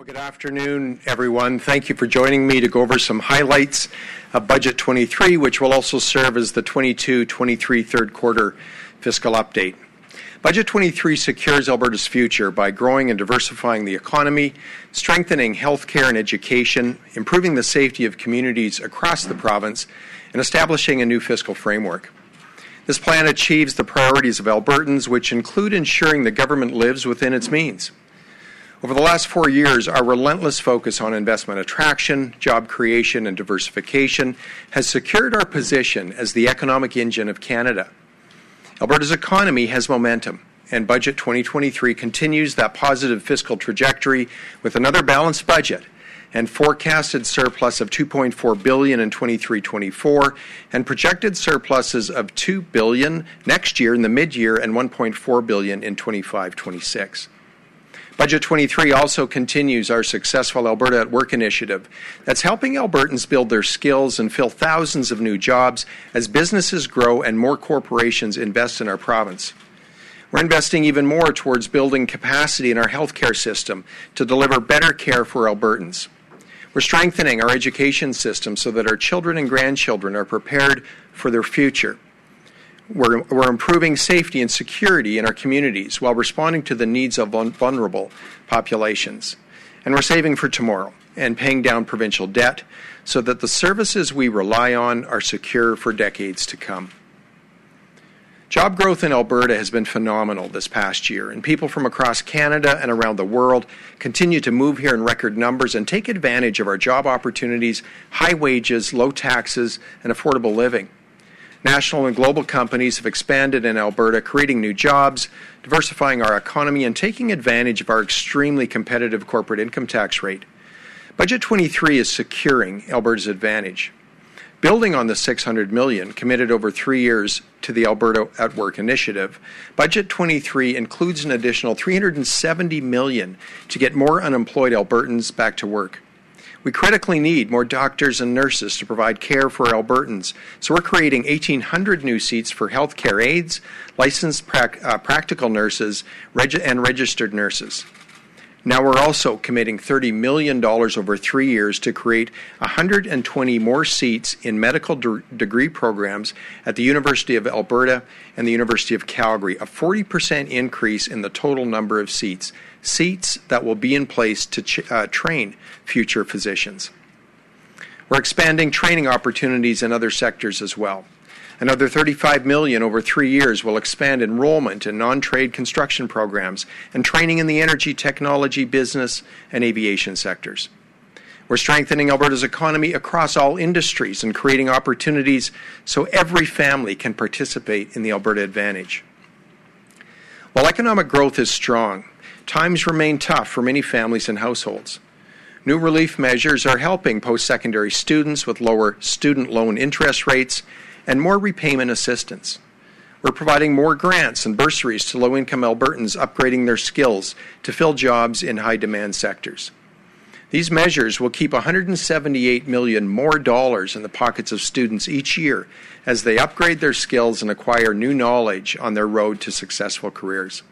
Well, good afternoon, everyone. Thank you for joining me to go over some highlights of Budget 23, which will also serve as the 22-23 third quarter fiscal update. Budget 23 secures Alberta's future by growing and diversifying the economy, strengthening healthcare and education, improving the safety of communities across the province, and establishing a new fiscal framework. This plan achieves the priorities of Albertans, which include ensuring the government lives within its means. Over the last four years, our relentless focus on investment attraction, job creation, and diversification has secured our position as the economic engine of Canada. Alberta's economy has momentum, and Budget 2023 continues that positive fiscal trajectory with another balanced budget and forecasted surplus of 2.4 billion in 23-24 and projected surpluses of 2 billion next year in the mid-year and 1.4 billion in 25-26. Budget 23 also continues our successful Alberta at Work initiative that's helping Albertans build their skills and fill thousands of new jobs as businesses grow and more corporations invest in our province. We're investing even more towards building capacity in our healthcare system to deliver better care for Albertans. We're strengthening our education system so that our children and grandchildren are prepared for their future. We're, we're improving safety and security in our communities while responding to the needs of vulnerable populations. And we're saving for tomorrow and paying down provincial debt so that the services we rely on are secure for decades to come. Job growth in Alberta has been phenomenal this past year, and people from across Canada and around the world continue to move here in record numbers and take advantage of our job opportunities, high wages, low taxes, and affordable living. National and global companies have expanded in Alberta, creating new jobs, diversifying our economy, and taking advantage of our extremely competitive corporate income tax rate. Budget 23 is securing Alberta's advantage. Building on the 600 million committed over 3 years to the Alberta at Work initiative, Budget 23 includes an additional 370 million to get more unemployed Albertans back to work. We critically need more doctors and nurses to provide care for Albertans, so we're creating 1,800 new seats for healthcare aides, licensed uh, practical nurses, reg- and registered nurses. Now we're also committing $30 million over three years to create 120 more seats in medical de- degree programs at the University of Alberta and the University of Calgary, a 40% increase in the total number of seats seats that will be in place to ch- uh, train future physicians. We're expanding training opportunities in other sectors as well. Another 35 million over 3 years will expand enrollment in non-trade construction programs and training in the energy, technology, business, and aviation sectors. We're strengthening Alberta's economy across all industries and creating opportunities so every family can participate in the Alberta Advantage. While economic growth is strong, times remain tough for many families and households. New relief measures are helping post secondary students with lower student loan interest rates and more repayment assistance. We're providing more grants and bursaries to low income Albertans upgrading their skills to fill jobs in high demand sectors. These measures will keep 178 million more dollars in the pockets of students each year as they upgrade their skills and acquire new knowledge on their road to successful careers.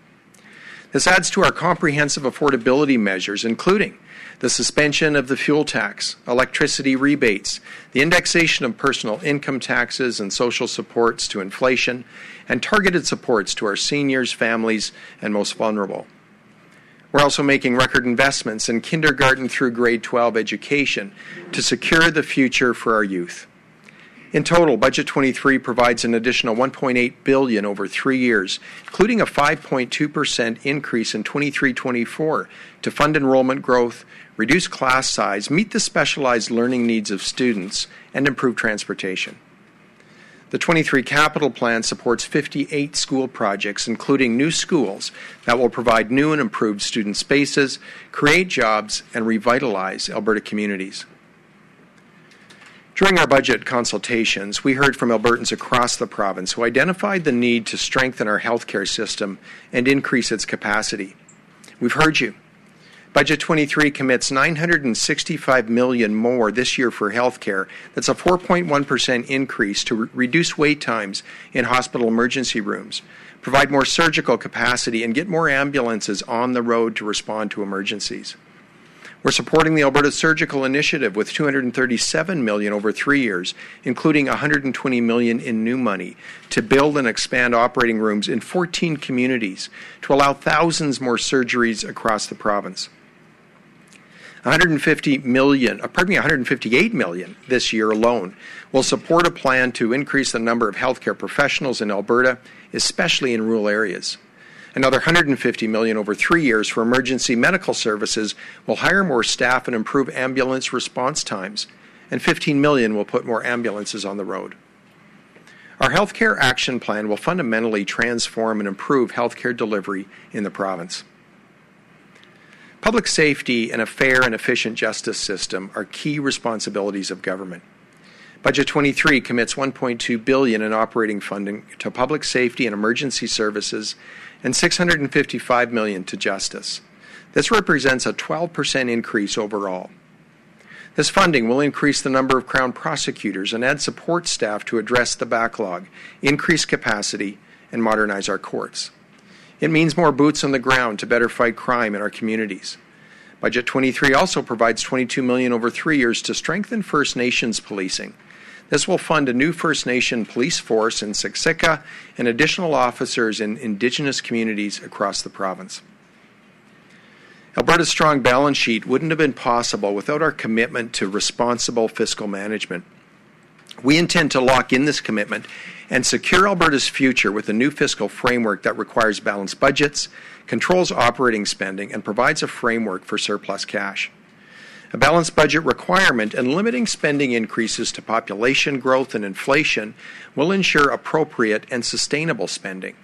This adds to our comprehensive affordability measures, including the suspension of the fuel tax, electricity rebates, the indexation of personal income taxes and social supports to inflation, and targeted supports to our seniors, families, and most vulnerable. We're also making record investments in kindergarten through grade 12 education to secure the future for our youth. In total, Budget 23 provides an additional 1.8 billion over 3 years, including a 5.2% increase in 23-24 to fund enrollment growth, reduce class size, meet the specialized learning needs of students, and improve transportation. The 23 Capital Plan supports 58 school projects, including new schools that will provide new and improved student spaces, create jobs, and revitalize Alberta communities. During our budget consultations, we heard from Albertans across the province who identified the need to strengthen our healthcare system and increase its capacity. We've heard you. Budget 23 commits 965 million more this year for healthcare. That's a 4.1% increase to re- reduce wait times in hospital emergency rooms, provide more surgical capacity and get more ambulances on the road to respond to emergencies. We're supporting the Alberta Surgical Initiative with 237 million over 3 years, including 120 million in new money to build and expand operating rooms in 14 communities to allow thousands more surgeries across the province. 150 million, uh, pardon me, 158 million this year alone will support a plan to increase the number of healthcare professionals in Alberta, especially in rural areas. Another 150 million over 3 years for emergency medical services will hire more staff and improve ambulance response times, and 15 million will put more ambulances on the road. Our healthcare action plan will fundamentally transform and improve healthcare delivery in the province. Public safety and a fair and efficient justice system are key responsibilities of government. Budget 23 commits 1.2 billion in operating funding to public safety and emergency services and 655 million to justice. This represents a 12% increase overall. This funding will increase the number of Crown prosecutors and add support staff to address the backlog, increase capacity, and modernize our courts. It means more boots on the ground to better fight crime in our communities. Budget 23 also provides 22 million over 3 years to strengthen First Nations policing this will fund a new First Nation police force in Siksika and additional officers in Indigenous communities across the province. Alberta's strong balance sheet wouldn't have been possible without our commitment to responsible fiscal management. We intend to lock in this commitment and secure Alberta's future with a new fiscal framework that requires balanced budgets, controls operating spending, and provides a framework for surplus cash. A balanced budget requirement and limiting spending increases to population growth and inflation will ensure appropriate and sustainable spending.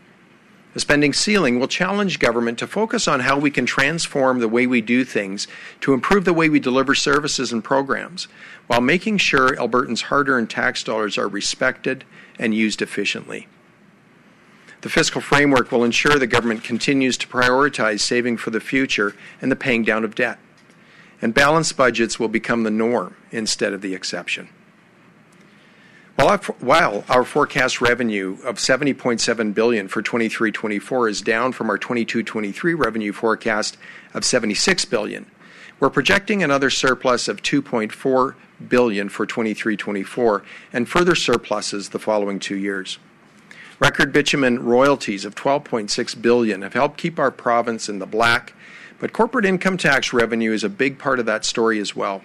The spending ceiling will challenge government to focus on how we can transform the way we do things to improve the way we deliver services and programs, while making sure Albertans' hard earned tax dollars are respected and used efficiently. The fiscal framework will ensure the government continues to prioritize saving for the future and the paying down of debt and balanced budgets will become the norm instead of the exception. While our, forecast revenue of 70.7 billion for 23-24 is down from our 22-23 revenue forecast of 76 billion, we're projecting another surplus of 2.4 billion for 23-24 and further surpluses the following 2 years. Record bitumen royalties of 12.6 billion have helped keep our province in the black but corporate income tax revenue is a big part of that story as well.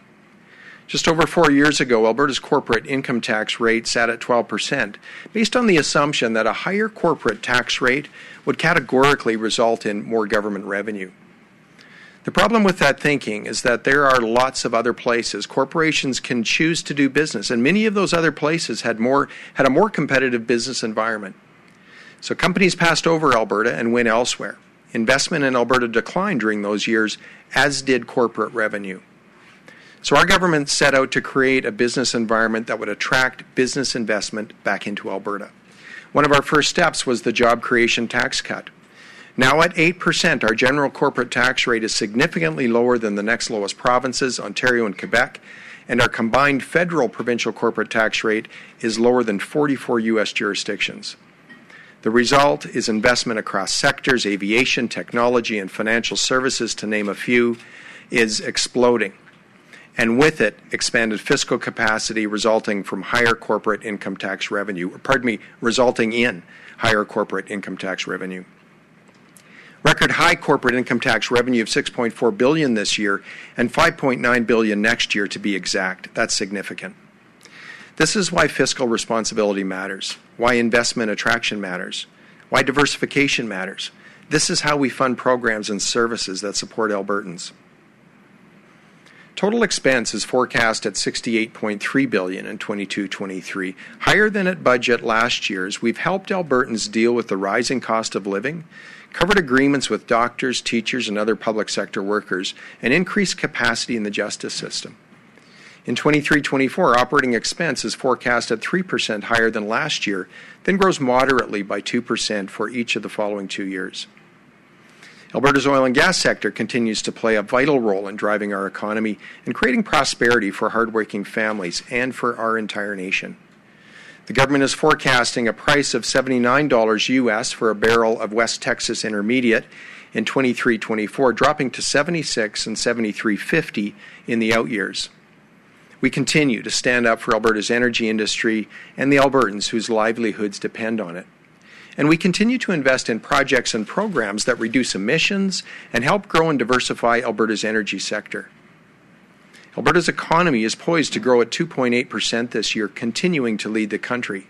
Just over four years ago, Alberta's corporate income tax rate sat at 12%, based on the assumption that a higher corporate tax rate would categorically result in more government revenue. The problem with that thinking is that there are lots of other places corporations can choose to do business, and many of those other places had, more, had a more competitive business environment. So companies passed over Alberta and went elsewhere. Investment in Alberta declined during those years, as did corporate revenue. So our government set out to create a business environment that would attract business investment back into Alberta. One of our first steps was the job creation tax cut. Now at 8%, our general corporate tax rate is significantly lower than the next lowest provinces, Ontario and Quebec, and our combined federal provincial corporate tax rate is lower than 44 U.S. jurisdictions. The result is investment across sectors, aviation, technology, and financial services, to name a few, is exploding. And with it, expanded fiscal capacity resulting from higher corporate income tax revenue, or pardon me, resulting in higher corporate income tax revenue. Record high corporate income tax revenue of 6.4 billion this year and 5.9 billion next year to be exact. That's significant. This is why fiscal responsibility matters, why investment attraction matters, why diversification matters. This is how we fund programs and services that support Albertans. Total expense is forecast at 68.3 billion in 22-23, higher than at budget last year as we've helped Albertans deal with the rising cost of living, covered agreements with doctors, teachers, and other public sector workers, and increased capacity in the justice system. In 23-24, operating expense is forecast at 3% higher than last year, then grows moderately by 2% for each of the following two years. Alberta's oil and gas sector continues to play a vital role in driving our economy and creating prosperity for hardworking families and for our entire nation. The government is forecasting a price of $79 US for a barrel of West Texas Intermediate in 23-24, dropping to 76 and 73.50 in the out years. We continue to stand up for Alberta's energy industry and the Albertans whose livelihoods depend on it. And we continue to invest in projects and programs that reduce emissions and help grow and diversify Alberta's energy sector. Alberta's economy is poised to grow at 2.8% this year, continuing to lead the country.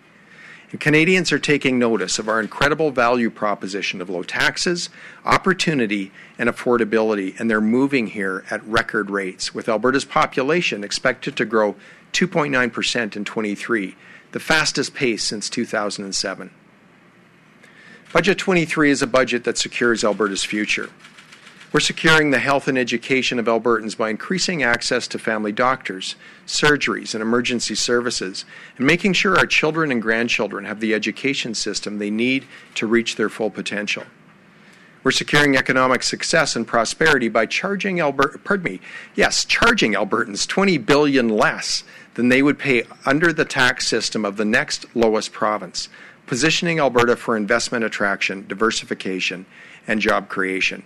And Canadians are taking notice of our incredible value proposition of low taxes, opportunity, and affordability, and they're moving here at record rates, with Alberta's population expected to grow 2.9% in 23, the fastest pace since 2007. Budget 23 is a budget that secures Alberta's future. We're securing the health and education of Albertans by increasing access to family doctors, surgeries, and emergency services, and making sure our children and grandchildren have the education system they need to reach their full potential. We're securing economic success and prosperity by charging Albert, pardon me, yes, charging Albertans 20 billion less than they would pay under the tax system of the next lowest province, positioning Alberta for investment attraction, diversification, and job creation.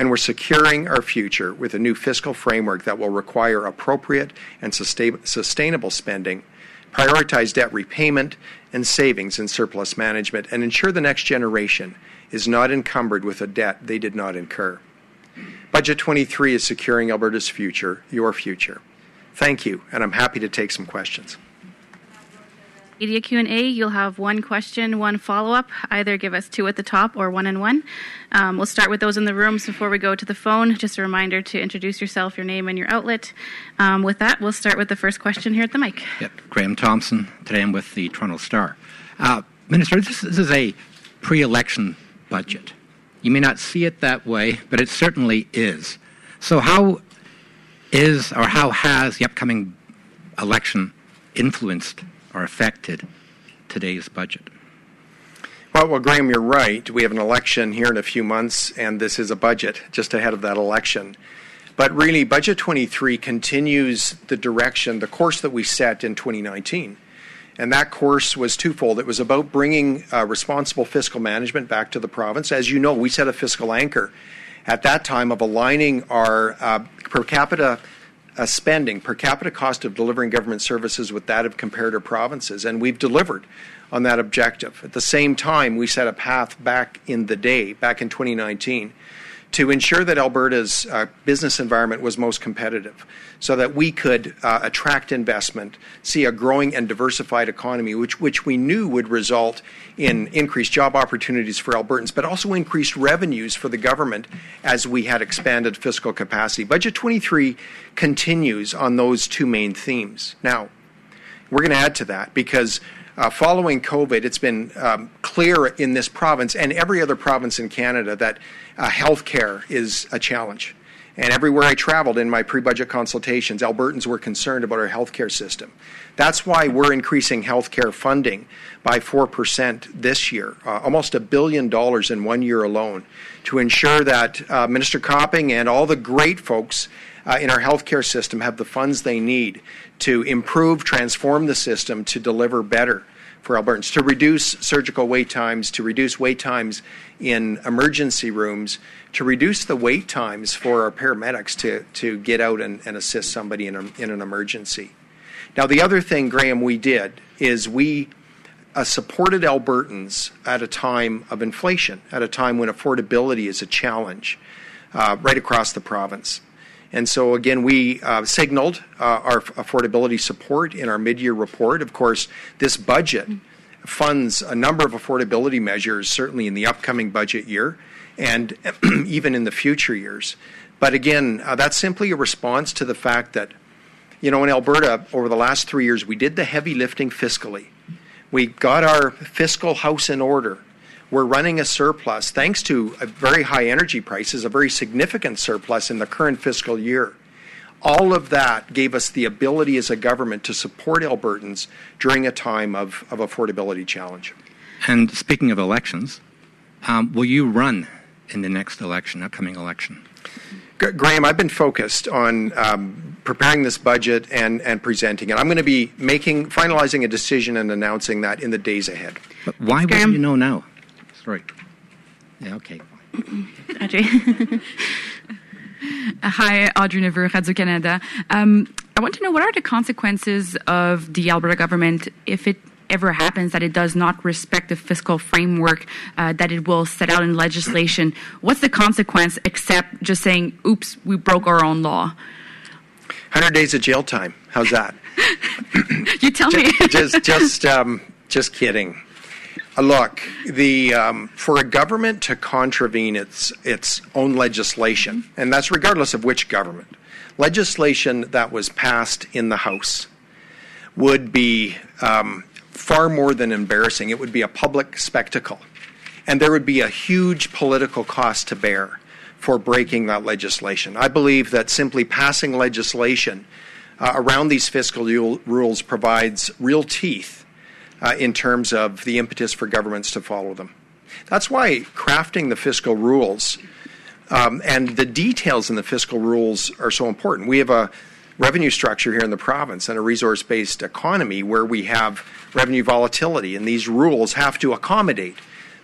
And we're securing our future with a new fiscal framework that will require appropriate and sustainable spending, prioritize debt repayment and savings and surplus management, and ensure the next generation is not encumbered with a debt they did not incur. Budget 23 is securing Alberta's future, your future. Thank you, and I'm happy to take some questions media Q&A, you'll have one question, one follow-up. Either give us two at the top or one and one. Um, we'll start with those in the rooms before we go to the phone. Just a reminder to introduce yourself, your name, and your outlet. Um, with that, we'll start with the first question here at the mic. Yep, Graham Thomson. Today I'm with the Toronto Star. Uh, Minister, this, this is a pre-election budget. You may not see it that way, but it certainly is. So how is or how has the upcoming election influenced or affected today's budget? Well, well, Graham, you're right. We have an election here in a few months, and this is a budget just ahead of that election. But really, Budget 23 continues the direction, the course that we set in 2019. And that course was twofold. It was about bringing uh, responsible fiscal management back to the province. As you know, we set a fiscal anchor at that time of aligning our uh, per capita uh, spending, per capita cost of delivering government services with that of comparator provinces, and we've delivered on that objective. At the same time, we set a path back in the day, back in 2019, to ensure that Alberta's uh, business environment was most competitive so that we could uh, attract investment, see a growing and diversified economy, which, which we knew would result in increased job opportunities for Albertans, but also increased revenues for the government as we had expanded fiscal capacity. Budget 23 continues on those two main themes. Now, we're going to add to that because uh, following COVID, it's been um, clear in this province and every other province in Canada that uh, health care is a challenge. And everywhere I traveled in my pre budget consultations, Albertans were concerned about our healthcare system. That's why we're increasing healthcare funding by 4% this year, uh, almost a billion dollars in one year alone, to ensure that uh, Minister Copping and all the great folks uh, in our healthcare system have the funds they need to improve, transform the system to deliver better for Albertans, to reduce surgical wait times, to reduce wait times in emergency rooms, to reduce the wait times for our paramedics to, to get out and, and assist somebody in, a, in an emergency. Now, the other thing, Graham, we did is we uh, supported Albertans at a time of inflation, at a time when affordability is a challenge uh, right across the province. And so, again, we uh, signaled uh, our affordability support in our mid year report. Of course, this budget funds a number of affordability measures, certainly in the upcoming budget year and even in the future years. But again, uh, that's simply a response to the fact that, you know, in Alberta, over the last three years, we did the heavy lifting fiscally. We got our fiscal house in order we're running a surplus thanks to very high energy prices, a very significant surplus in the current fiscal year. All of that gave us the ability as a government to support Albertans during a time of, of affordability challenge. And speaking of elections, um, will you run in the next election, upcoming election? Graham, I've been focused on um, preparing this budget and, and presenting it. I'm going to be making, finalizing a decision and announcing that in the days ahead. But why would you know now? Right. Yeah, okay. Audrey. Hi, Audrey Neveu, Radio Canada. Um, I want to know what are the consequences of the Alberta government if it ever happens that it does not respect the fiscal framework uh, that it will set out in legislation. What's the consequence except just saying, oops, we broke our own law? 100 days of jail time. How's that? you tell me. just, just, um, just kidding. Uh, look, the um, for a government to contravene its its own legislation, and that's regardless of which government, legislation that was passed in the House would be um, far more than embarrassing. It would be a public spectacle. And there would be a huge political cost to bear for breaking that legislation. I believe that simply passing legislation uh, around these fiscal rules provides real teeth uh, in terms of the impetus for governments to follow them. That's why crafting the fiscal rules um, and the details in the fiscal rules are so important. We have a revenue structure here in the province and a resource based economy where we have revenue volatility, and these rules have to accommodate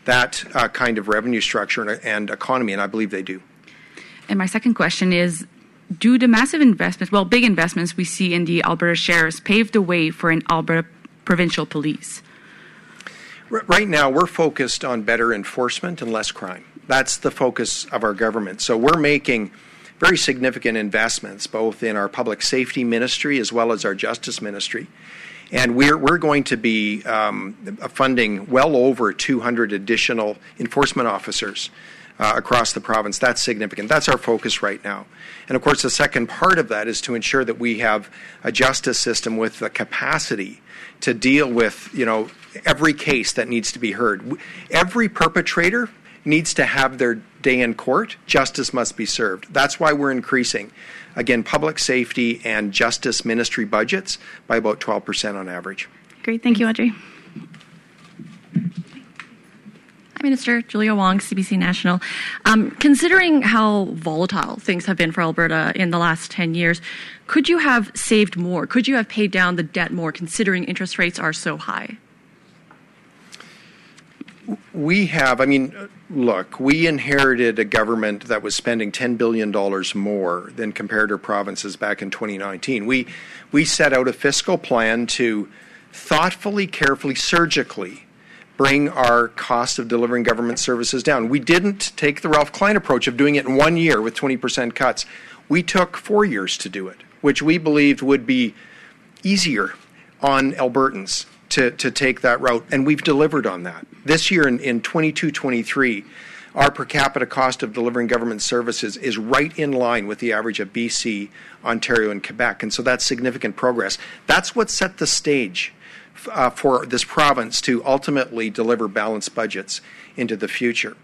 that uh, kind of revenue structure and, and economy, and I believe they do. And my second question is do the massive investments, well, big investments we see in the Alberta sheriffs, pave the way for an Alberta provincial police? Right now, we're focused on better enforcement and less crime. That's the focus of our government. So we're making very significant investments, both in our public safety ministry as well as our justice ministry. And we're, we're going to be um, funding well over 200 additional enforcement officers Uh, across the province. That's significant. That's our focus right now. And of course, the second part of that is to ensure that we have a justice system with the capacity to deal with, you know, every case that needs to be heard. Every perpetrator needs to have their day in court. Justice must be served. That's why we're increasing again, public safety and justice ministry budgets by about 12% on average. Great. Thank you, Audrey. Minister. Julia Wong, CBC National. Um, considering how volatile things have been for Alberta in the last 10 years, could you have saved more? Could you have paid down the debt more considering interest rates are so high? We have, I mean, look, we inherited a government that was spending $10 billion more than comparator provinces back in 2019. We, we set out a fiscal plan to thoughtfully, carefully, surgically bring our cost of delivering government services down. We didn't take the Ralph Klein approach of doing it in one year with 20% cuts. We took four years to do it, which we believed would be easier on Albertans to, to take that route, and we've delivered on that. This year in, in 22 23, our per capita cost of delivering government services is right in line with the average of BC, Ontario, and Quebec. And so that's significant progress. That's what set the stage uh, for this province to ultimately deliver balanced budgets into the future.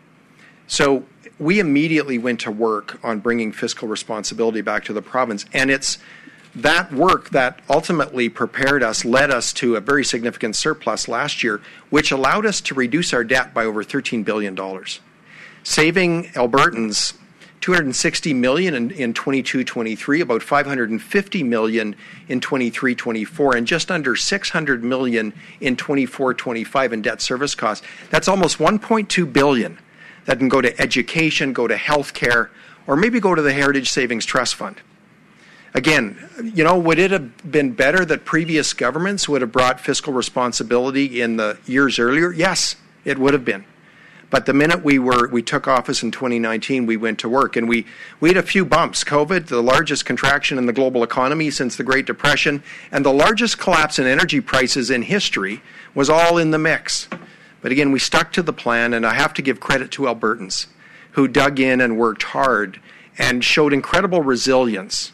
So we immediately went to work on bringing fiscal responsibility back to the province, and it's that work that ultimately prepared us led us to a very significant surplus last year, which allowed us to reduce our debt by over $13 billion, saving Albertans 260 million in, in 22 23, about 550 million in 23 24, and just under 600 million in 24 25 in debt service costs. That's almost 1.2 billion that can go to education, go to health care, or maybe go to the Heritage Savings Trust Fund. Again, you know, would it have been better that previous governments would have brought fiscal responsibility in the years earlier? Yes, it would have been. But the minute we were we took office in 2019, we went to work and we we had a few bumps. COVID, the largest contraction in the global economy since the Great Depression, and the largest collapse in energy prices in history was all in the mix. But again, we stuck to the plan, and I have to give credit to Albertans who dug in and worked hard and showed incredible resilience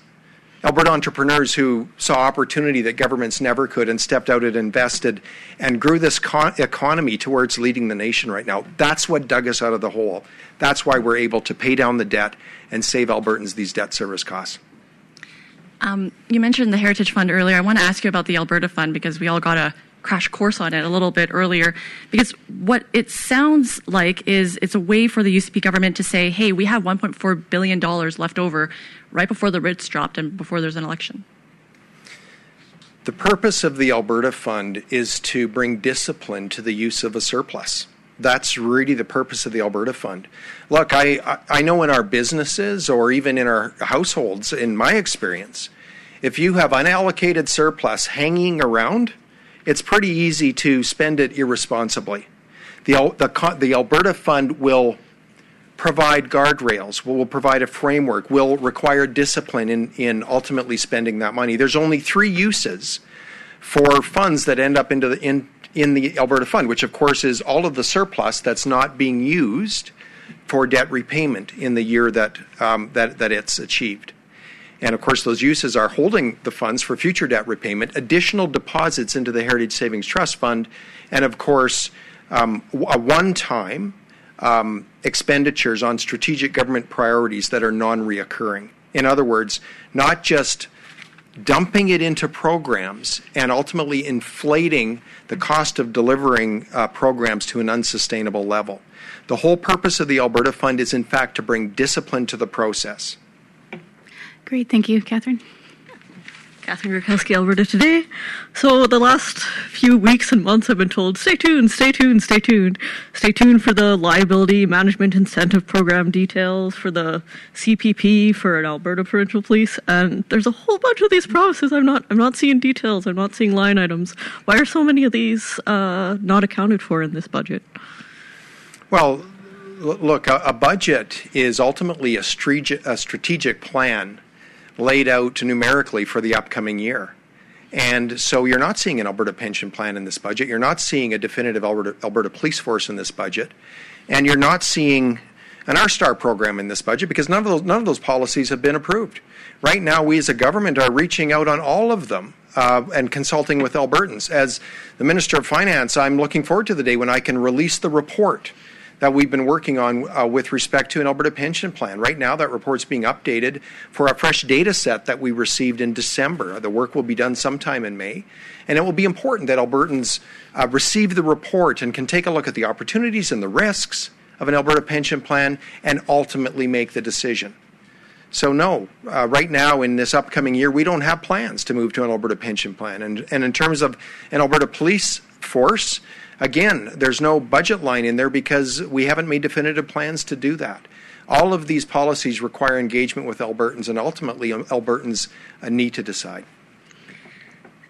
Alberta entrepreneurs who saw opportunity that governments never could and stepped out and invested and grew this co- economy towards leading the nation right now. That's what dug us out of the hole. That's why we're able to pay down the debt and save Albertans these debt service costs. Um, you mentioned the Heritage Fund earlier. I want to ask you about the Alberta Fund because we all got a crash course on it a little bit earlier because what it sounds like is it's a way for the UCP government to say, hey, we have $1.4 billion left over right before the writs dropped and before there's an election. The purpose of the Alberta Fund is to bring discipline to the use of a surplus. that's really the purpose of the Alberta Fund. Look, I, I know in our businesses or even in our households, in my experience, if you have unallocated surplus hanging around, it's pretty easy to spend it irresponsibly. The, the, the Alberta Fund will provide guardrails, will provide a framework, will require discipline in, in ultimately spending that money. There's only three uses for funds that end up into the, in, in the Alberta Fund, which of course is all of the surplus that's not being used for debt repayment in the year that, um, that, that it's achieved. And of course, those uses are holding the funds for future debt repayment, additional deposits into the Heritage Savings Trust Fund, and of course, um, a one time um, expenditures on strategic government priorities that are non reoccurring. In other words, not just dumping it into programs and ultimately inflating the cost of delivering uh, programs to an unsustainable level. The whole purpose of the Alberta Fund is, in fact, to bring discipline to the process. Great, thank you, Catherine. Catherine Griwkowsky, Alberta Today. So the last few weeks and months I've been told, stay tuned, stay tuned, stay tuned. Stay tuned for the liability management incentive program details, for the CPP, for an Alberta Provincial Police, and there's a whole bunch of these promises. I'm not, I'm not seeing details. I'm not seeing line items. Why are so many of these uh, not accounted for in this budget? Well, look, a, a budget is ultimately a, a strategic plan laid out numerically for the upcoming year. And so you're not seeing an Alberta pension plan in this budget. You're not seeing a definitive Alberta, Alberta police force in this budget. And you're not seeing an R-Star program in this budget because none of those, none of those policies have been approved. Right now, we as a government are reaching out on all of them uh, and consulting with Albertans. As the Minister of Finance, I'm looking forward to the day when I can release the report that we've been working on uh, with respect to an Alberta pension plan. Right now, that report's being updated for a fresh data set that we received in December. The work will be done sometime in May. And it will be important that Albertans uh, receive the report and can take a look at the opportunities and the risks of an Alberta pension plan and ultimately make the decision. So, no, uh, right now in this upcoming year, we don't have plans to move to an Alberta pension plan. And, and in terms of an Alberta police force, Again, there's no budget line in there because we haven't made definitive plans to do that. All of these policies require engagement with Albertans, and ultimately, um, Albertans uh, need to decide.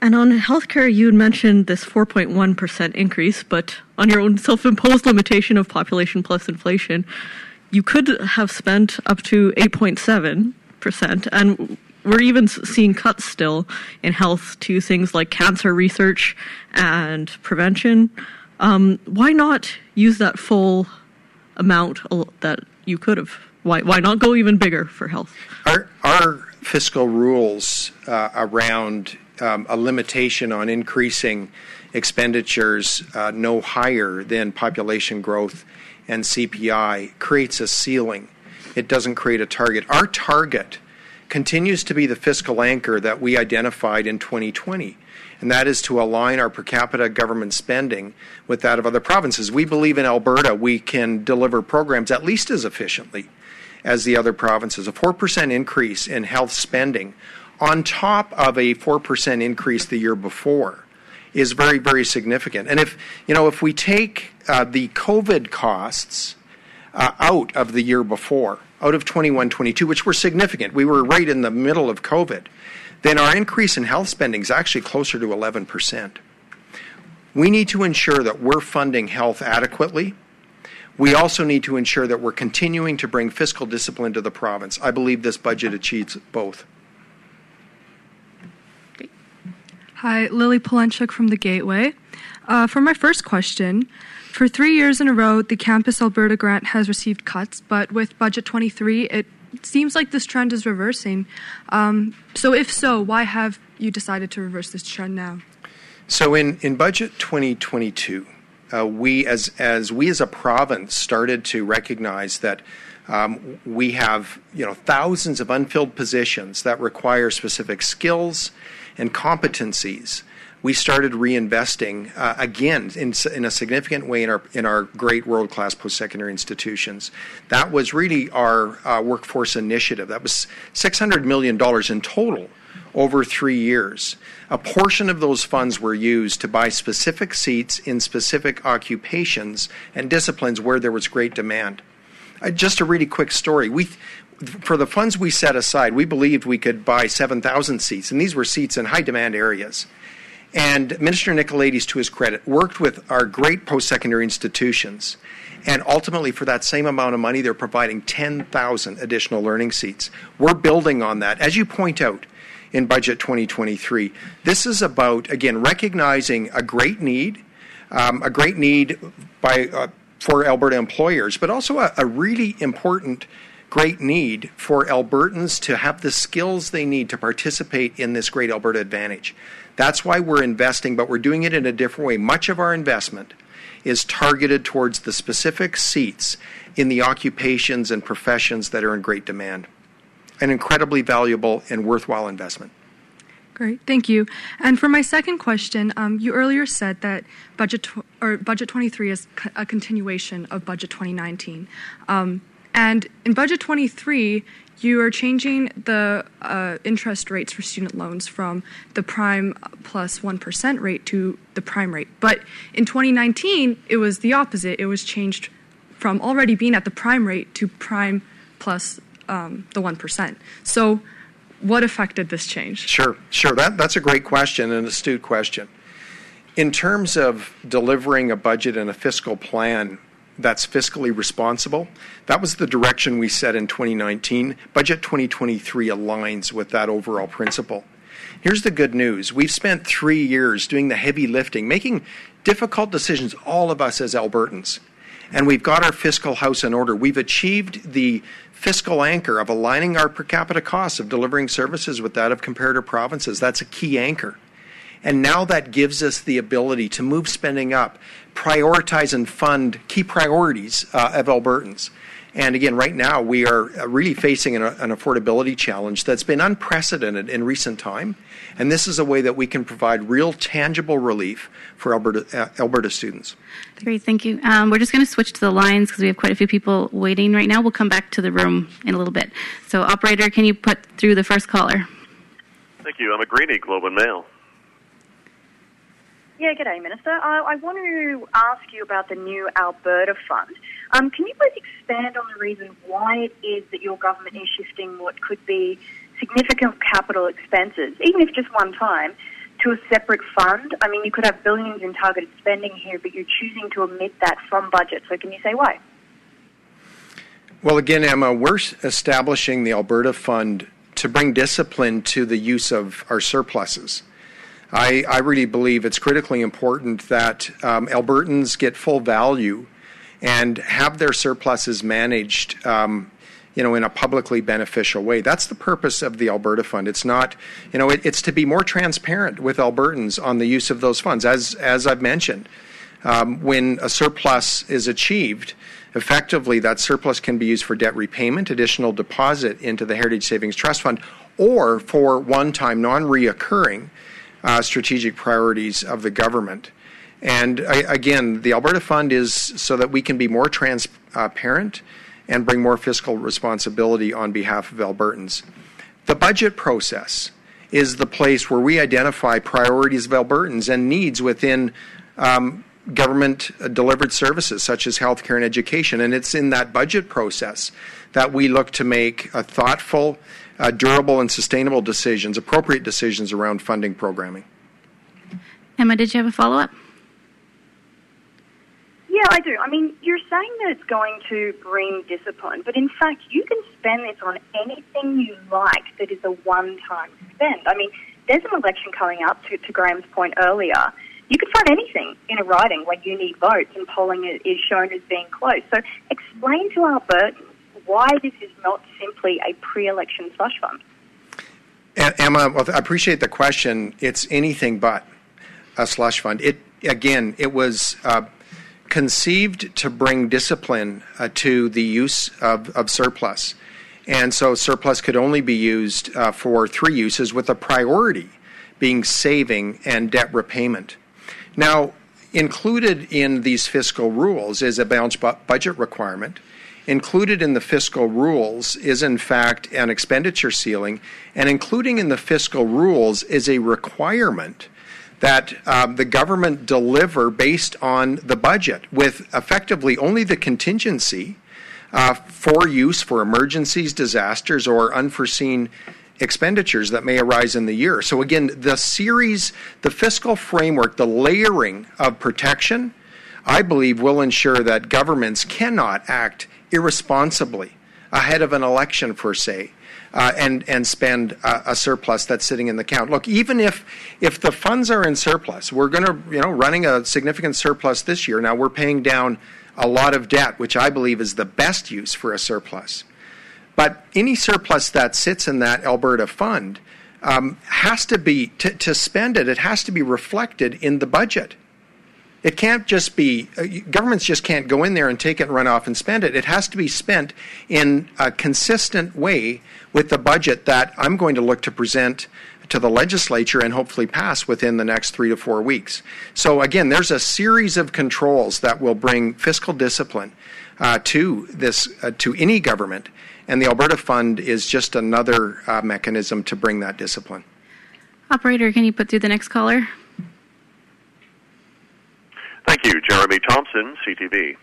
And on healthcare, you mentioned this 4.1% increase, but on your own self imposed limitation of population plus inflation, you could have spent up to 8.7%. And we're even seeing cuts still in health to things like cancer research and prevention. Um, why not use that full amount that you could have? Why, why not go even bigger for health? Our, our fiscal rules uh, around um, a limitation on increasing expenditures uh, no higher than population growth and CPI creates a ceiling. It doesn't create a target. Our target continues to be the fiscal anchor that we identified in 2020 and that is to align our per capita government spending with that of other provinces. We believe in Alberta we can deliver programs at least as efficiently as the other provinces. A 4% increase in health spending on top of a 4% increase the year before is very, very significant. And if, you know, if we take uh, the COVID costs uh, out of the year before, out of 21 22, which were significant, we were right in the middle of COVID then our increase in health spending is actually closer to 11%. We need to ensure that we're funding health adequately. We also need to ensure that we're continuing to bring fiscal discipline to the province. I believe this budget achieves both. Hi, Lily Polenchuk from the Gateway. Uh, for my first question, for three years in a row, the Campus Alberta grant has received cuts, but with Budget 23, it seems like this trend is reversing. Um, so, if so, why have you decided to reverse this trend now? So, in, in budget 2022, uh, we as as we as a province started to recognize that um, we have you know thousands of unfilled positions that require specific skills and competencies we started reinvesting uh, again in, in a significant way in our in our great world class post secondary institutions. That was really our uh, workforce initiative. That was six hundred million dollars in total over three years. A portion of those funds were used to buy specific seats in specific occupations and disciplines where there was great demand. Uh, just a really quick story. We, for the funds we set aside, we believed we could buy 7,000 seats, and these were seats in high demand areas. And Minister Nicolaides, to his credit, worked with our great post secondary institutions. And ultimately, for that same amount of money, they're providing 10,000 additional learning seats. We're building on that. As you point out, in Budget 2023. This is about, again, recognizing a great need, um, a great need by, uh, for Alberta employers, but also a, a really important great need for Albertans to have the skills they need to participate in this great Alberta advantage. That's why we're investing, but we're doing it in a different way. Much of our investment is targeted towards the specific seats in the occupations and professions that are in great demand an incredibly valuable and worthwhile investment. Great, thank you. And for my second question, um, you earlier said that budget tw- or budget 23 is a continuation of budget 2019. Um, and in budget 23, you are changing the uh, interest rates for student loans from the prime plus 1 rate to the prime rate. But in 2019, it was the opposite. It was changed from already being at the prime rate to prime plus um, the 1%. So, what effect did this change? Sure, sure. That, that's a great question, an astute question. In terms of delivering a budget and a fiscal plan that's fiscally responsible, that was the direction we set in 2019. Budget 2023 aligns with that overall principle. Here's the good news we've spent three years doing the heavy lifting, making difficult decisions, all of us as Albertans. And we've got our fiscal house in order. We've achieved the fiscal anchor of aligning our per capita costs of delivering services with that of comparative provinces. That's a key anchor. And now that gives us the ability to move spending up, prioritize and fund key priorities uh, of Albertans. And again, right now we are uh, really facing an, an, affordability challenge that's been unprecedented in recent time. And this is a way that we can provide real tangible relief for Alberta, uh, Alberta students. Great, thank you. Um, we're just going to switch to the lines because we have quite a few people waiting right now. We'll come back to the room in a little bit. So, operator, can you put through the first caller? Thank you. Emma Graney, Globe and Mail. Yeah, good day, Minister. I, I want to ask you about the new Alberta Fund. Um, can you please expand on the reason why it is that your government is shifting what could be significant capital expenses, even if just one time, to a separate fund? I mean, you could have billions in targeted spending here, but you're choosing to omit that from budget. So can you say why? Well, again, Emma, we're establishing the Alberta Fund to bring discipline to the use of our surpluses. I, I really believe it's critically important that um, Albertans get full value and have their surpluses managed um, you know, in a publicly beneficial way. That's the purpose of the Alberta Fund. It's not, you know, it, it's to be more transparent with Albertans on the use of those funds. As as I've mentioned, um, when a surplus is achieved, effectively that surplus can be used for debt repayment, additional deposit into the Heritage Savings Trust Fund, or for one-time, non-reoccurring uh, strategic priorities of the government. And I, again, the Alberta Fund is so that we can be more transparent and bring more fiscal responsibility on behalf of Albertans. The budget process is the place where we identify priorities of Albertans and needs within um, government delivered services such as healthcare and education. And it's in that budget process that we look to make a thoughtful, uh, durable, and sustainable decisions, appropriate decisions around funding programming. Emma, did you have a follow up? Yeah, I do. I mean, you're saying that it's going to bring discipline, but in fact, you can spend this on anything you like that is a one time spend. I mean, there's an election coming up, to, to Graham's point earlier. You could find anything in a riding where you need votes and polling is shown as being close. So explain to our Albertans why this is not simply a pre election slush fund. Emma, well, I appreciate the question. It's anything but a slush fund. It again, it was uh, conceived to bring discipline uh, to the use of, of, surplus. And so surplus could only be used uh, for three uses, with a priority being saving and debt repayment. Now, included in these fiscal rules is a balanced bu- budget requirement included in the fiscal rules is, in fact, an expenditure ceiling, and including in the fiscal rules is a requirement that um, the government deliver based on the budget, with effectively only the contingency uh, for use for emergencies, disasters, or unforeseen expenditures that may arise in the year. So, again, the series, the fiscal framework, the layering of protection, I believe will ensure that governments cannot act irresponsibly ahead of an election, per se. Uh, and and spend a, surplus that's sitting in the account. Look, even if if the funds are in surplus, we're going to you know running a significant surplus this year. Now we're paying down a lot of debt, which I believe is the best use for a surplus. But any surplus that sits in that Alberta fund um, has to be, to, to spend it, it has to be reflected in the budget. It can't just be, uh, governments just can't go in there and take it and run off and spend it. It has to be spent in a consistent way with the budget that I'm going to look to present to the legislature and hopefully pass within the next three to four weeks. So, again, there's a series of controls that will bring fiscal discipline uh, to this, uh, to any government and the Alberta Fund is just another uh, mechanism to bring that discipline. Operator, can you put through the next caller? Thank you. Jeremy Thomson, CTV.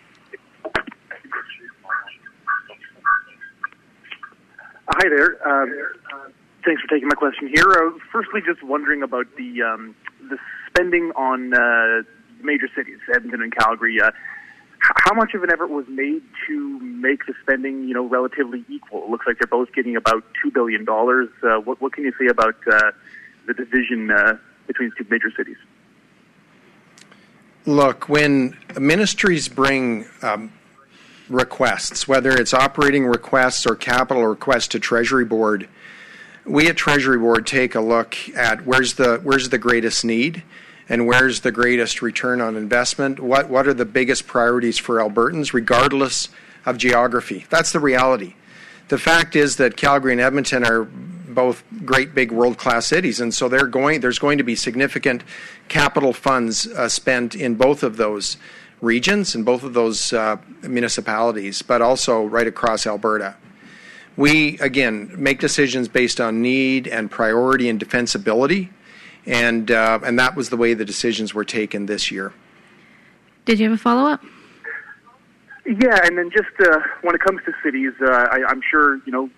Hi there. Uh, thanks for taking my question here. Uh, firstly, just wondering about the um, the spending on uh, major cities, Edmonton and Calgary. Uh, how much of an effort was made to make the spending, you know, relatively equal? It looks like they're both getting about two billion dollars. Uh, what, what can you say about uh, the division between two major cities? Look, when ministries bring um, requests, whether it's operating requests or capital requests to Treasury Board, we at Treasury Board take a look at where's the where's the greatest need and where's the greatest return on investment? What, what are the biggest priorities for Albertans, regardless of geography? That's the reality. The fact is that Calgary and Edmonton are both great big world class cities, and so they're going, there's going to be significant capital funds uh, spent in both of those regions and both of those uh, municipalities, but also right across Alberta. We, again, make decisions based on need and priority and defensibility and uh, and that was the way the decisions were taken this year. Did you have a follow up? Yeah, and then just uh, when it comes to cities, uh, I, am sure you know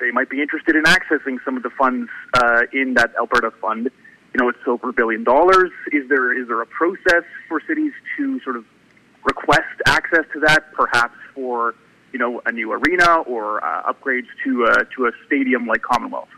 they might be interested in accessing some of the funds uh, in that Alberta fund. You know, it's over a billion dollars. Is there is there a process for cities to sort of request access to that, perhaps for you know a new arena or uh, upgrades to uh, to a stadium like Commonwealth?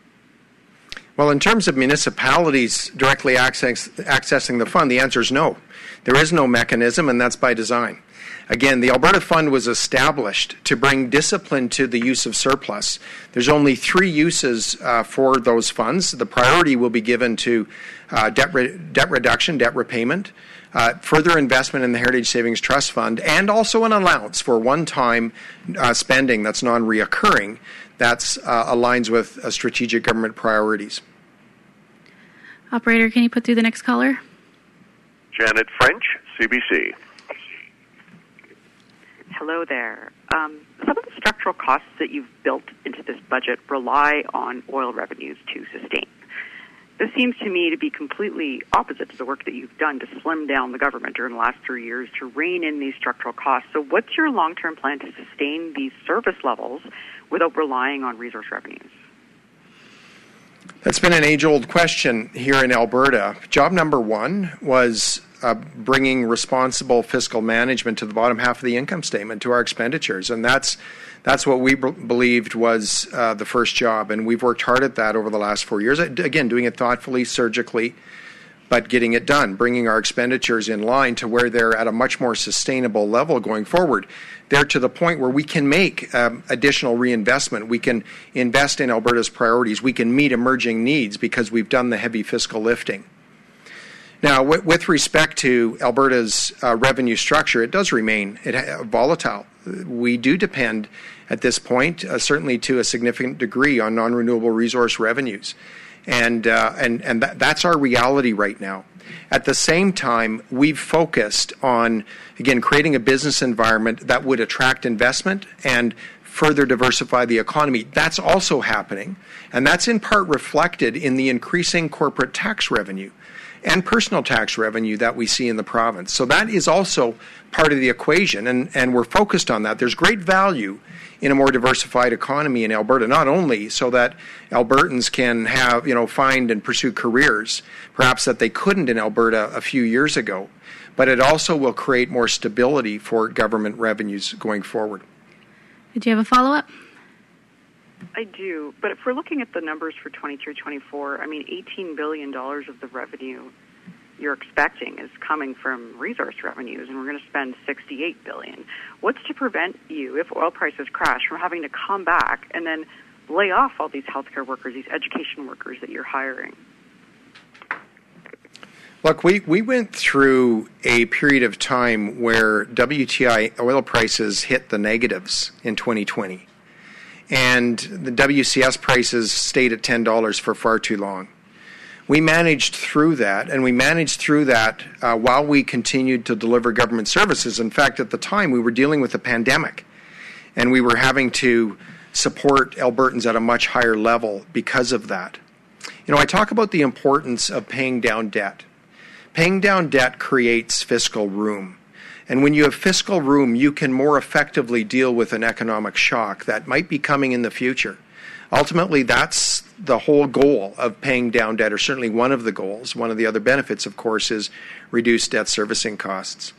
Well, in terms of municipalities directly access, accessing the fund, the answer is no. There is no mechanism, and that's by design. Again, the Alberta Fund was established to bring discipline to the use of surplus. There's only three uses uh, for those funds. The priority will be given to uh, debt, re- debt reduction, debt repayment, uh, further investment in the Heritage Savings Trust Fund, and also an allowance for one time uh, spending that's non reoccurring that uh, aligns with uh, strategic government priorities. Operator, can you put through the next caller? Janet French, CBC. Hello there. Um, some of the structural costs that you've built into this budget rely on oil revenues to sustain. This seems to me to be completely opposite to the work that you've done to slim down the government during the last three years to rein in these structural costs. So, what's your long term plan to sustain these service levels without relying on resource revenues? That's been an age old question here in Alberta. Job number one was uh, bringing responsible fiscal management to the bottom half of the income statement, to our expenditures. And that's, that's what we b- believed was uh, the first job. And we've worked hard at that over the last four years. Again, doing it thoughtfully, surgically, but getting it done, bringing our expenditures in line to where they're at a much more sustainable level going forward. They're to the point where we can make um, additional reinvestment. We can invest in Alberta's priorities. We can meet emerging needs because we've done the heavy fiscal lifting. Now, with respect to Alberta's uh, revenue structure, it does remain uh, volatile. We do depend at this point, uh, certainly to a significant degree, on non renewable resource revenues. And, and, and that, that's our reality right now. At the same time, we've focused on, again, creating a business environment that would attract investment and further diversify the economy. That's also happening, and that's in part reflected in the increasing corporate tax revenue and personal tax revenue that we see in the province. So that is also part of the equation, and, and we're focused on that. There's great value in a more diversified economy in Alberta, not only so that Albertans can have, you know, find and pursue careers, perhaps that they couldn't in Alberta a few years ago, but it also will create more stability for government revenues going forward. Did you have a follow up? I do, but if we're looking at the numbers for 23 24, I mean, $18 billion of the revenue you're expecting is coming from resource revenues, and we're going to spend 68 billion. What's to prevent you, if oil prices crash, from having to come back and then lay off all these healthcare workers, these education workers that you're hiring? Look, we, we went through a period of time where WTI oil prices hit the negatives in 2020. And the WCS prices stayed at $10 for far too long we managed through that, and we managed through that uh, while we continued to deliver government services. In fact, at the time, we were dealing with a pandemic, and we were having to support Albertans at a much higher level because of that. You know, I talk about the importance of paying down debt. Paying down debt creates fiscal room. And when you have fiscal room, you can more effectively deal with an economic shock that might be coming in the future. Ultimately, that's the whole goal of paying down debt, or certainly one of the goals. One of the other benefits, of course, is reduced debt servicing costs.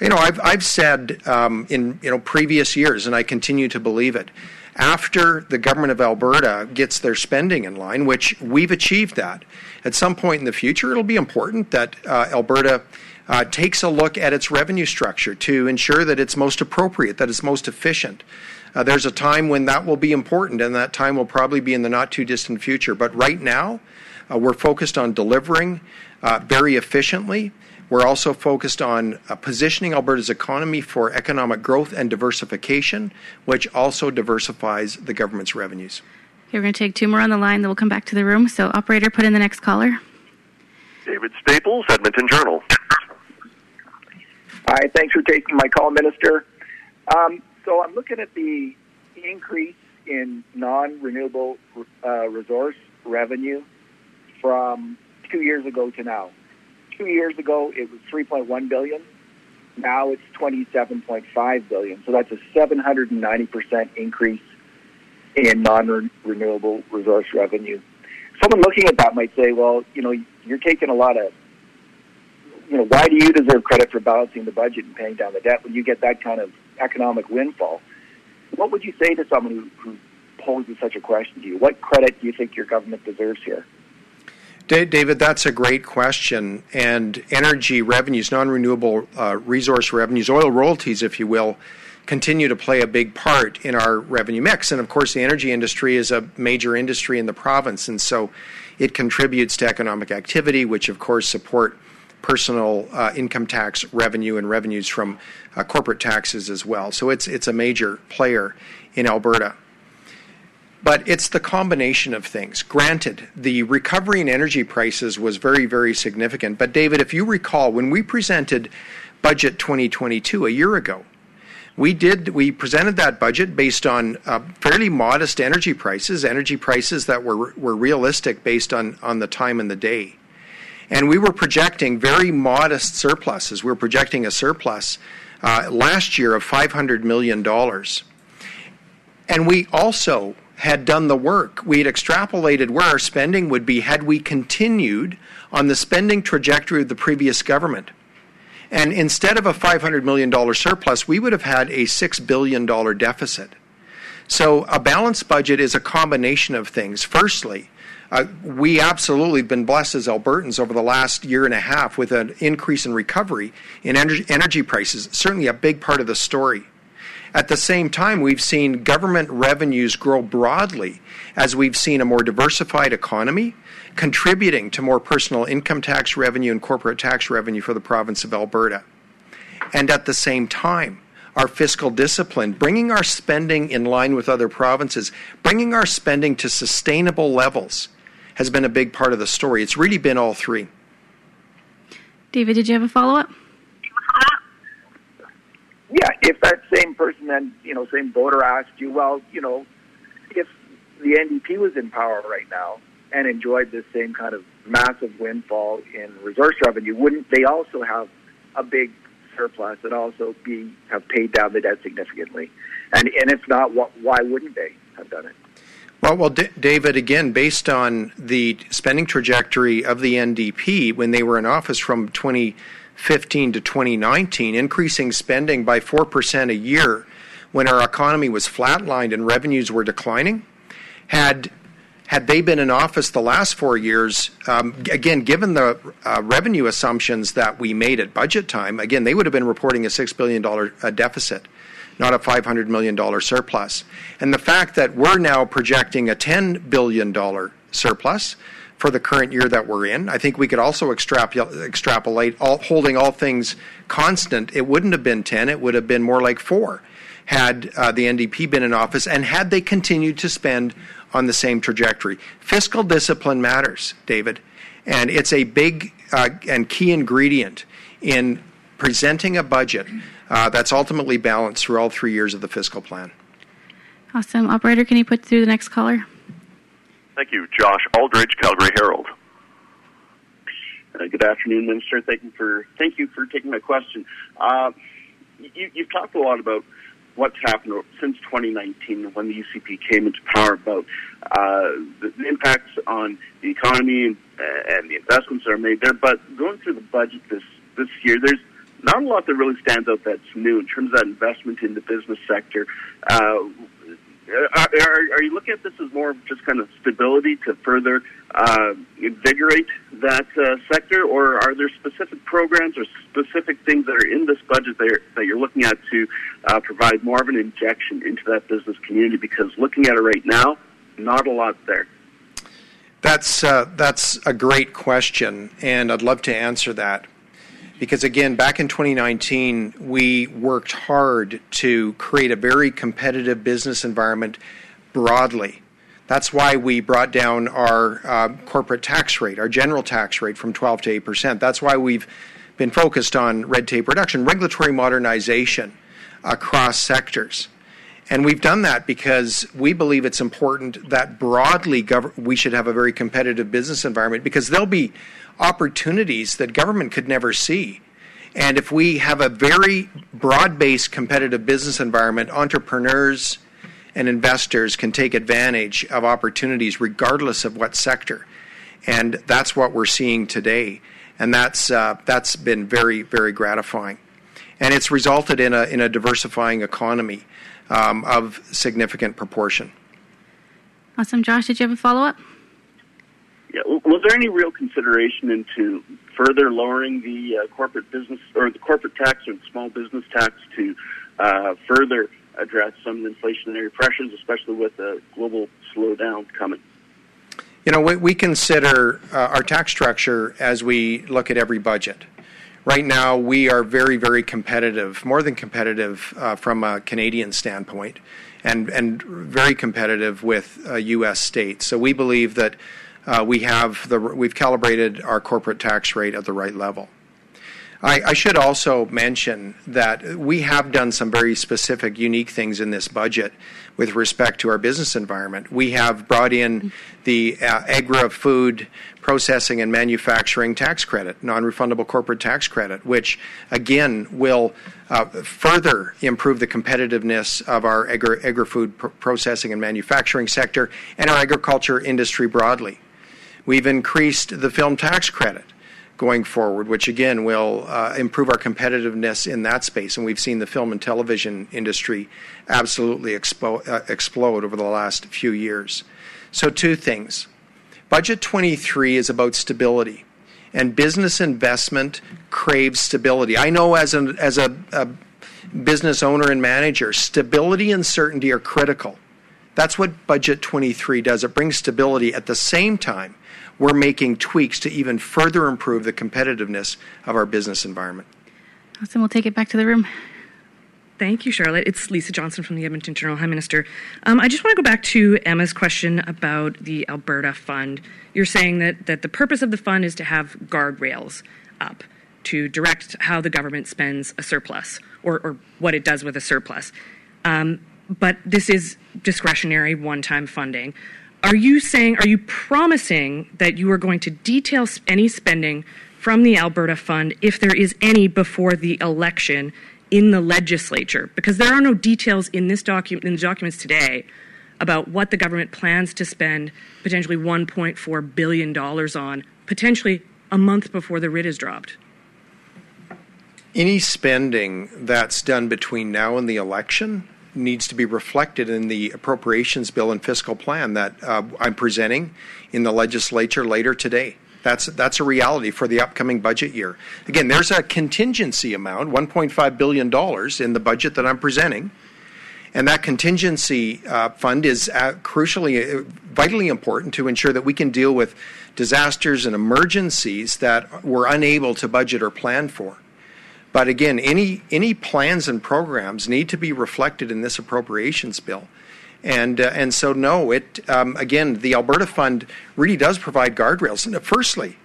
You know, I've, I've said um, in you know previous years, and I continue to believe it. After the government of Alberta gets their spending in line, which we've achieved that, at some point in the future, it'll be important that uh, Alberta uh, takes a look at its revenue structure to ensure that it's most appropriate, that it's most efficient, uh, there's a time when that will be important, and that time will probably be in the not too distant future. But right now, uh, we're focused on delivering uh, very efficiently. We're also focused on uh, positioning Alberta's economy for economic growth and diversification, which also diversifies the government's revenues. Okay, we're going to take two more on the line, then we'll come back to the room. So, operator, put in the next caller. David Staples, Edmonton Journal. Hi, thanks for taking my call, Minister. Um, so I'm looking at the increase in non-renewable uh, resource revenue from two years ago to now. Two years ago, it was 3.1 billion. Now it's 27.5 billion. So that's a 790 percent increase in non-renewable resource revenue. Someone looking at that might say, "Well, you know, you're taking a lot of, you know, why do you deserve credit for balancing the budget and paying down the debt when you get that kind of economic windfall. What would you say to someone who, who poses such a question to you? What credit do you think your government deserves here? David, that's a great question. And energy revenues, non renewable uh, resource revenues, oil royalties, if you will, continue to play a big part in our revenue mix. And of course, the energy industry is a major industry in the province. And so it contributes to economic activity, which of course support personal uh, income tax revenue and revenues from uh, corporate taxes as well. So it's it's a major player in Alberta. But it's the combination of things. Granted, the recovery in energy prices was very, very significant. But, David, if you recall, when we presented Budget 2022 a year ago, we did we presented that budget based on uh, fairly modest energy prices, energy prices that were were realistic based on on the time and the day. And we were projecting very modest surpluses. We were projecting a surplus uh, last year of $500 million. And we also had done the work. We had extrapolated where our spending would be had we continued on the spending trajectory of the previous government. And instead of a $500 million surplus, we would have had a $6 billion deficit. So a balanced budget is a combination of things. Firstly, uh, we absolutely have been blessed as Albertans over the last year and a half with an increase in recovery in energy, energy prices, certainly a big part of the story. At the same time, we've seen government revenues grow broadly as we've seen a more diversified economy, contributing to more personal income tax revenue and corporate tax revenue for the province of Alberta. And at the same time, our fiscal discipline, bringing our spending in line with other provinces, bringing our spending to sustainable levels has been a big part of the story. It's really been all three. David, did you have a follow up? Yeah, if that same person then, you know, same voter asked you, well, you know, if the NDP was in power right now and enjoyed this same kind of massive windfall in resource revenue, wouldn't they also have a big surplus and also be have paid down the debt significantly? And and if not, what, why wouldn't they have done it? Well, well, D- David, again, based on the spending trajectory of the NDP when they were in office from 2015 to 2019, increasing spending by 4% a year when our economy was flatlined and revenues were declining, had had they been in office the last four years, um, again, given the uh, revenue assumptions that we made at budget time, again, they would have been reporting a $6 billion uh, deficit not a $500 million surplus. And the fact that we're now projecting a $10 billion surplus for the current year that we're in, I think we could also extrapolate, all, holding all things constant, it wouldn't have been 10, it would have been more like 4 had uh, the NDP been in office and had they continued to spend on the same trajectory. Fiscal discipline matters, David, and it's a big uh, and key ingredient in presenting a budget that's ultimately balanced through all three years of the fiscal plan. Awesome. Operator, can you put through the next caller? Thank you. Josh Aldrich, Calgary Herald. Uh, good afternoon, Minister. Thank you for thank you for taking my question. Uh, you, have talked a lot about what's happened since 2019 when the UCP came into power about uh, the, the, impacts on the economy and, uh, and the investments that are made there. But going through the budget this this year, there's not a lot that really stands out that's new in terms of that investment in the business sector. Uh, are, are, you looking at this as more of just kind of stability to further uh, invigorate that uh, sector, or are there specific programs or specific things that are in this budget that you're, that you're looking at to uh, provide more of an injection into that business community? Because looking at it right now, not a lot there. That's uh, that's a great question, and I'd love to answer that because again, back in 2019, we worked hard to create a very competitive business environment broadly. That's why we brought down our uh, corporate tax rate, our general tax rate, from 12 to 8 percent. That's why we've been focused on red tape reduction, regulatory modernization across sectors. And we've done that because we believe it's important that broadly we should have a very competitive business environment because there'll be opportunities that government could never see. And if we have a very broad based competitive business environment, entrepreneurs and investors can take advantage of opportunities regardless of what sector. And that's what we're seeing today. And that's, uh, that's been very, very gratifying. And it's resulted in a, in a diversifying economy um, of significant proportion. Awesome. Josh, did you have a follow up? Yeah. Was there any real consideration into further lowering the uh, corporate business or the corporate tax or the small business tax to uh, further address some of the inflationary pressures, especially with the global slowdown coming? You know, we, we consider uh, our tax structure as we look at every budget. Right now, we are very, very competitive, more than competitive uh, from a Canadian standpoint, and, and very competitive with U.S. Uh, states. So we believe that we have the we've calibrated our corporate tax rate at the right level. I, should also mention that we have done some very specific, unique things in this budget with respect to our business environment. We have brought in the uh, agri food processing and manufacturing tax credit, non refundable corporate tax credit, which again will uh, further improve the competitiveness of our agri food pr- processing and manufacturing sector and our agriculture industry broadly. We've increased the film tax credit going forward, which again will uh, improve our competitiveness in that space. And we've seen the film and television industry absolutely expo- uh, explode over the last few years. So, two things. Budget 23 is about stability, and business investment craves stability. I know as, an, as a, a business owner and manager, stability and certainty are critical. That's what Budget 23 does. It brings stability at the same time we're making tweaks to even further improve the competitiveness of our business environment. Awesome. We'll take it back to the room. Thank you, Charlotte. It's Lisa Johnson from the Edmonton Journal. Hi, Minister. Um, I just want to go back to Emma's question about the Alberta Fund. You're saying that, that the purpose of the fund is to have guardrails up to direct how the government spends a surplus or, or what it does with a surplus. Um, but this is discretionary one time funding. Are you saying, are you promising that you are going to detail any spending from the Alberta Fund, if there is any, before the election in the legislature? Because there are no details in this document, in the documents today, about what the government plans to spend potentially $1.4 billion on, potentially a month before the writ is dropped. Any spending that's done between now and the election needs to be reflected in the appropriations bill and fiscal plan that uh, I'm presenting in the legislature later today. That's that's a reality for the upcoming budget year. Again, there's a contingency amount, 1.5 billion dollars, in the budget that I'm presenting, and that contingency uh, fund is uh, crucially, uh, vitally important to ensure that we can deal with disasters and emergencies that we're unable to budget or plan for. But again, any any plans and programs need to be reflected in this appropriations bill. And, uh, and so, no, it, um, again, the Alberta Fund really does provide guardrails. And firstly,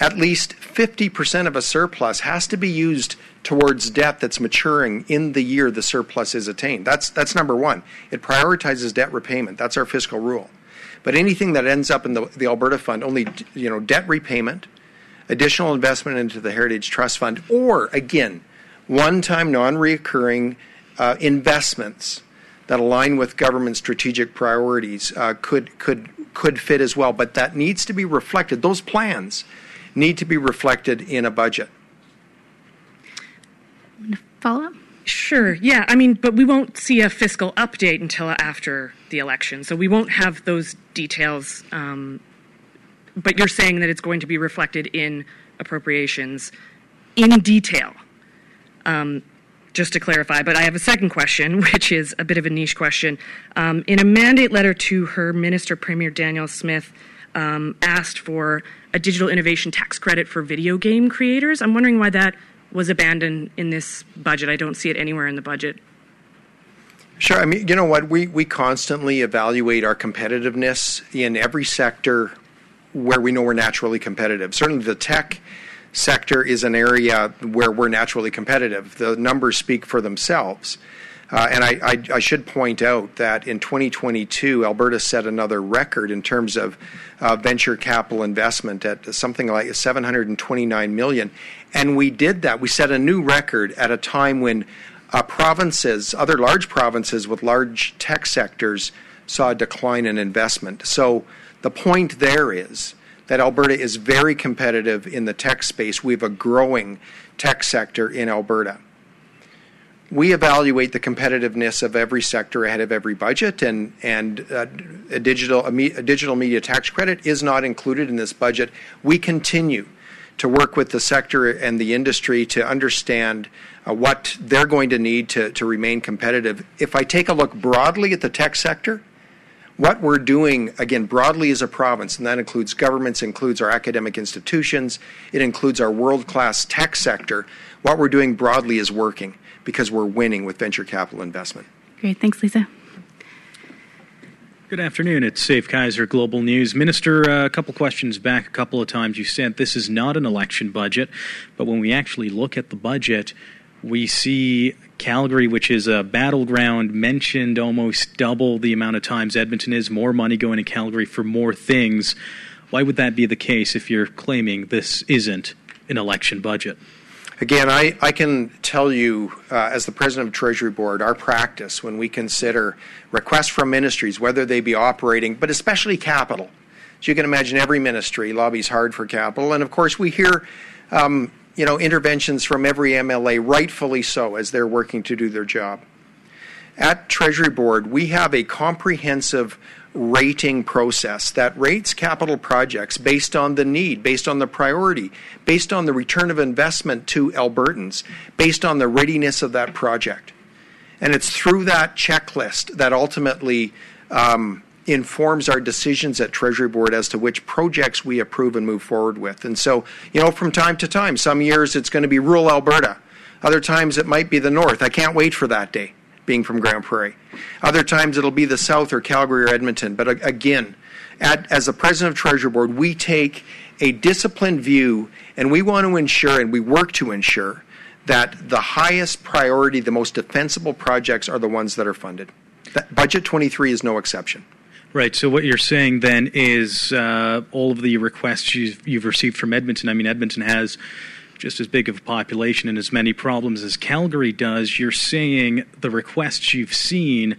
at least 50% of a surplus has to be used towards debt that's maturing in the year the surplus is attained. That's, that's number one. It prioritizes debt repayment. That's our fiscal rule. But anything that ends up in the, the Alberta Fund, only you know, debt repayment additional investment into the Heritage Trust Fund, or again, one time non recurring uh, investments that align with government strategic priorities uh, could, could, could fit as well. But that needs to be reflected, those plans need to be reflected in a budget. Follow up? Sure. Yeah. I mean, but we won't see a fiscal update until after the election, so we won't have those details um, but you're saying that it's going to be reflected in appropriations in detail. Um, just to clarify, but I have a second question, which is a bit of a niche question. Um, in a mandate letter to her minister, Premier Danielle Smith, um, asked for a digital innovation tax credit for video game creators. I'm wondering why that was abandoned in this budget. I don't see it anywhere in the budget. Sure. I mean, you know what? We, we constantly evaluate our competitiveness in every sector where we know we're naturally competitive. Certainly, the tech sector is an area where we're naturally competitive. The numbers speak for themselves. Uh, and I, I, I, should point out that in 2022, Alberta set another record in terms of uh, venture capital investment at something like 729 million. And we did that. We set a new record at a time when uh, provinces, other large provinces with large tech sectors, saw a decline in investment. So the point there is that Alberta is very competitive in the tech space. We have a growing tech sector in Alberta. We evaluate the competitiveness of every sector ahead of every budget, and and uh, a digital a, digital media tax credit is not included in this budget. We continue to work with the sector and the industry to understand uh, what they're going to need to, to remain competitive. If I take a look broadly at the tech sector, what we're doing, again, broadly as a province, and that includes governments, includes our academic institutions, it includes our world class tech sector. What we're doing broadly is working because we're winning with venture capital investment. Great. Thanks, Lisa. Good afternoon. It's Save Kaiser Global News. Minister, uh, a couple questions back a couple of times. You said this is not an election budget, but when we actually look at the budget, we see Calgary, which is a battleground, mentioned almost double the amount of times Edmonton is, more money going to Calgary for more things. Why would that be the case if you're claiming this isn't an election budget? Again, I, I can tell you, uh, as the president of Treasury Board, our practice when we consider requests from ministries, whether they be operating, but especially capital. So you can imagine every ministry lobbies hard for capital. And of course, we hear um, you know, interventions from every MLA, rightfully so, as they're working to do their job. At Treasury Board, we have a comprehensive rating process that rates capital projects based on the need, based on the priority, based on the return of investment to Albertans, based on the readiness of that project. And it's through that checklist that ultimately um, informs our decisions at Treasury Board as to which projects we approve and move forward with. And so, you know, from time to time, some years it's going to be rural Alberta. Other times it might be the north. I can't wait for that day, being from Grande Prairie. Other times it'll be the south or Calgary or Edmonton. But again, at, as the president of Treasury Board, we take a disciplined view and we want to ensure and we work to ensure that the highest priority, the most defensible projects are the ones that are funded. That budget 23 is no exception. Right. So what you're saying then is uh, all of the requests you've, you've, received from Edmonton. I mean, Edmonton has just as big of a population and as many problems as Calgary does. You're saying the requests you've seen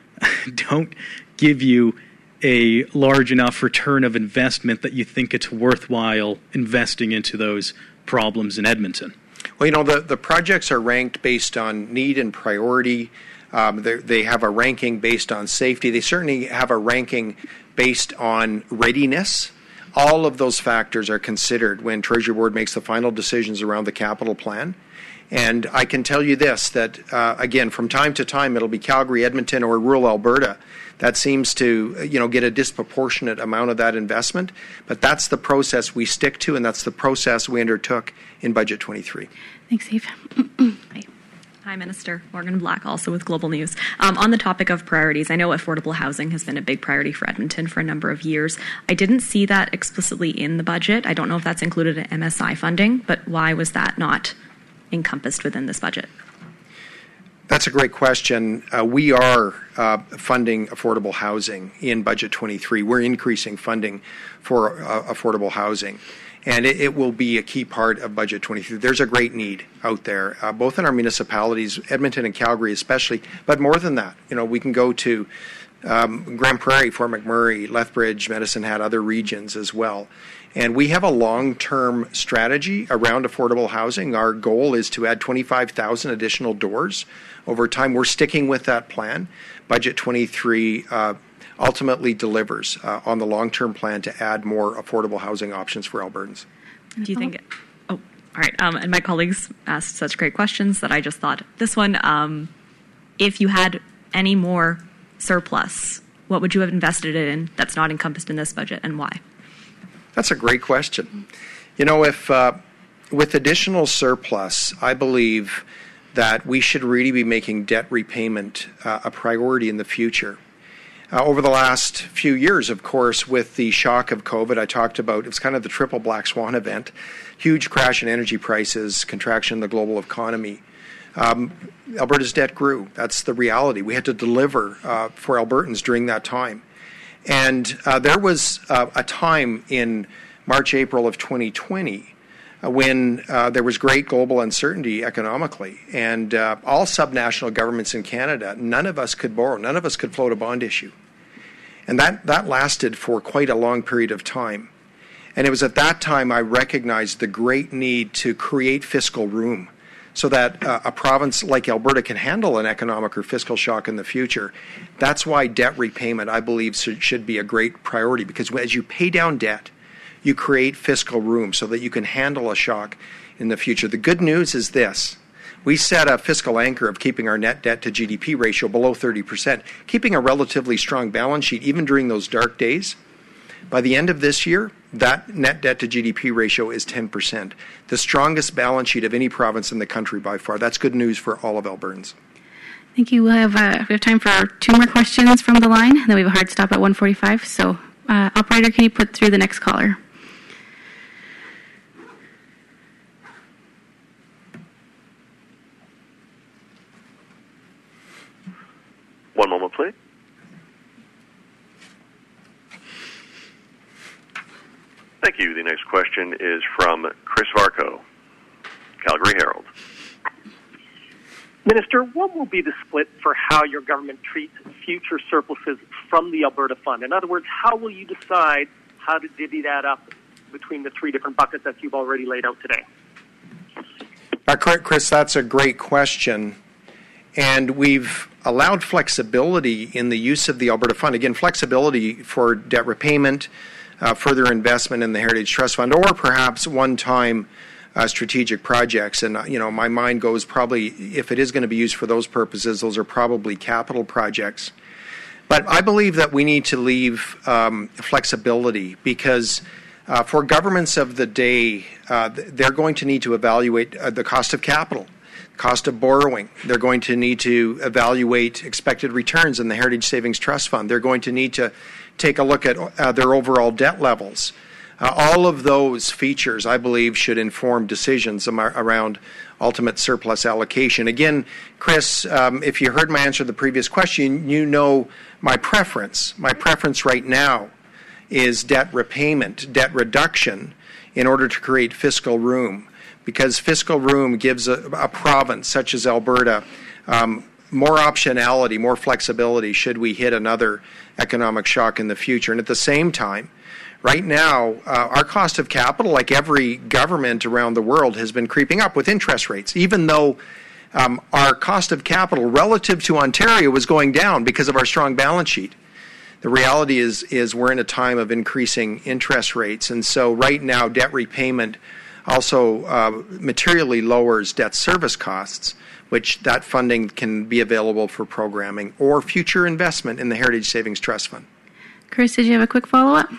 don't give you a large enough return of investment that you think it's worthwhile investing into those problems in Edmonton. Well, you know, the, the projects are ranked based on need and priority. Um, they have a ranking based on safety. They certainly have a ranking based on readiness. All of those factors are considered when Treasury Board makes the final decisions around the capital plan. And I can tell you this that, uh, again, from time to time, it'll be Calgary, Edmonton, or rural Alberta that seems to you know get a disproportionate amount of that investment. But that's the process we stick to, and that's the process we undertook in Budget 23. Thanks, Eve. Hi, Minister. Morgan Black, also with Global News. Um, on the topic of priorities, I know affordable housing has been a big priority for Edmonton for a number of years. I didn't see that explicitly in the budget. I don't know if that's included in MSI funding, but why was that not encompassed within this budget? That's a great question. Uh, we are uh, funding affordable housing in Budget 23. We're increasing funding for uh, affordable housing. And it, it, will be a key part of Budget 23. There's a great need out there, uh, both in our municipalities, Edmonton and Calgary especially, but more than that. You know, we can go to um, Grande Prairie, Fort McMurray, Lethbridge, Medicine Hat, other regions as well. And we have a long term strategy around affordable housing. Our goal is to add 25,000 additional doors over time. We're sticking with that plan. Budget 23 uh, ultimately delivers uh, on the long term plan to add more affordable housing options for Albertans. Do you think? Oh, all right. Um, and my colleagues asked such great questions that I just thought this one um, if you had any more surplus, what would you have invested it in that's not encompassed in this budget and why? That's a great question. You know, if uh, with additional surplus, I believe that we should really be making debt repayment uh, a priority in the future. Uh, over the last few years, of course, with the shock of COVID, I talked about it's kind of the triple black swan event huge crash in energy prices, contraction in the global economy. Um, Alberta's debt grew. That's the reality. We had to deliver uh, for Albertans during that time. And uh, there was uh, a time in March, April of 2020 uh, when uh, there was great global uncertainty economically. And uh, all subnational governments in Canada, none of us could borrow, none of us could float a bond issue. And that, that lasted for quite a long period of time. And it was at that time I recognized the great need to create fiscal room so that uh, a province like Alberta can handle an economic or fiscal shock in the future. That's why debt repayment, I believe, should be a great priority because as you pay down debt, you create fiscal room so that you can handle a shock in the future. The good news is this. We set a fiscal anchor of keeping our net debt to GDP ratio below 30%, keeping a relatively strong balance sheet even during those dark days. By the end of this year, that net debt to GDP ratio is 10%, the strongest balance sheet of any province in the country by far. That's good news for all of Albertans. Thank you. We'll have, uh, we have time for two more questions from the line, and then we have a hard stop at 145. So, uh, operator, can you put through the next caller? One moment, please. Thank you. The next question is from Chris Varcoe, Calgary Herald. Minister, what will be the split for how your government treats future surpluses from the Alberta Fund? In other words, how will you decide how to divvy that up between the three different buckets that you've already laid out today? Uh, Chris, that's a great question. And we've allowed flexibility in the use of the Alberta Fund. Again, flexibility for debt repayment, uh, further investment in the Heritage Trust Fund, or perhaps one-time uh, strategic projects. And uh, you know, my mind goes probably if it is going to be used for those purposes, those are probably capital projects. But I believe that we need to leave um, flexibility because. Uh, for governments of the day, uh, they're going to need to evaluate uh, the cost of capital. Cost of borrowing. They're going to need to evaluate expected returns in the Heritage Savings Trust Fund. They're going to need to take a look at uh, their overall debt levels. Uh, all of those features, I believe, should inform decisions around ultimate surplus allocation. Again, Chris, um, if you heard my answer to the previous question, you know my preference. My preference right now is debt repayment, debt reduction, in order to create fiscal room. Because fiscal room gives a, a province such as Alberta um, more optionality, more flexibility should we hit another economic shock in the future. And at the same time, right now, uh, our cost of capital, like every government around the world, has been creeping up with interest rates, even though um, our cost of capital relative to Ontario was going down because of our strong balance sheet. The reality is, is we're in a time of increasing interest rates, and so right now, debt repayment also uh, materially lowers debt service costs, which that funding can be available for programming or future investment in the Heritage Savings Trust Fund. Chris, did you have a quick follow up?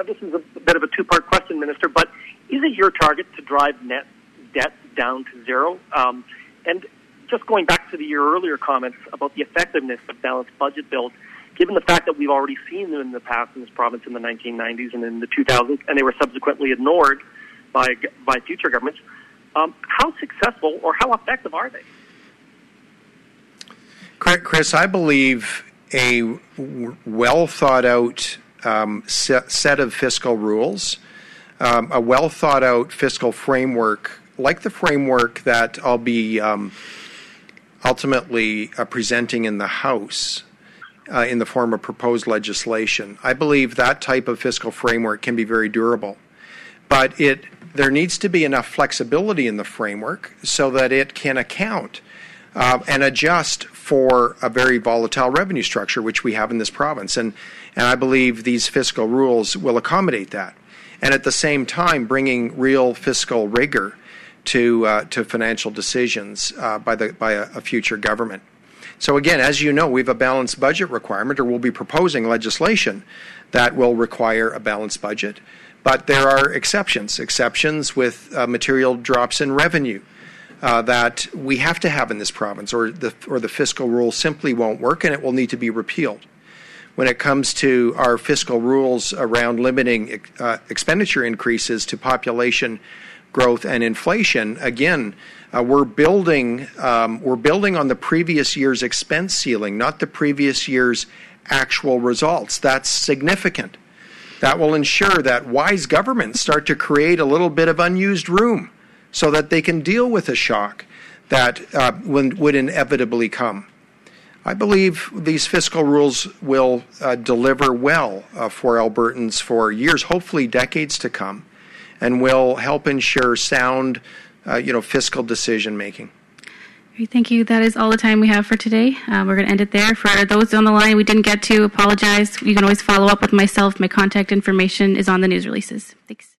uh, this is a bit of a two-part question, Minister, but is it your target to drive net debt down to zero? Um, and just going back to the, your earlier comments about the effectiveness of balanced budget bills, given the fact that we've already seen them in the past in this province in the 1990s and in the 2000s, and they were subsequently ignored by by future governments, um, how successful or how effective are they? Chris, I believe a well thought out um, set, of fiscal rules, um, a well thought out fiscal framework, like the framework that I'll be um, ultimately uh, presenting in the House. Uh, in the form of proposed legislation. I believe that type of fiscal framework can be very durable. But it, there needs to be enough flexibility in the framework so that it can account uh, and adjust for a very volatile revenue structure, which we have in this province. And and I believe these fiscal rules will accommodate that. And at the same time, bringing real fiscal rigor to, uh, to financial decisions uh, by, the, by a, a future government. So, again, as you know, we have a balanced budget requirement, or we'll be proposing legislation that will require a balanced budget. But there are exceptions, exceptions with uh, material drops in revenue uh, that we have to have in this province, or the, or the fiscal rule simply won't work and it will need to be repealed when it comes to our fiscal rules around limiting uh, expenditure increases to population growth and inflation, again, uh, we're building um, we're building on the previous year's expense ceiling, not the previous year's actual results. That's significant. That will ensure that wise governments start to create a little bit of unused room so that they can deal with a shock that uh, would inevitably come. I believe these fiscal rules will uh, deliver well uh, for Albertans for years, hopefully decades to come, and will help ensure sound, uh, you know, fiscal decision making. Thank you. That is all the time we have for today. Uh, we're going to end it there. For those on the line we didn't get to, apologize. You can always follow up with myself. My contact information is on the news releases. Thanks.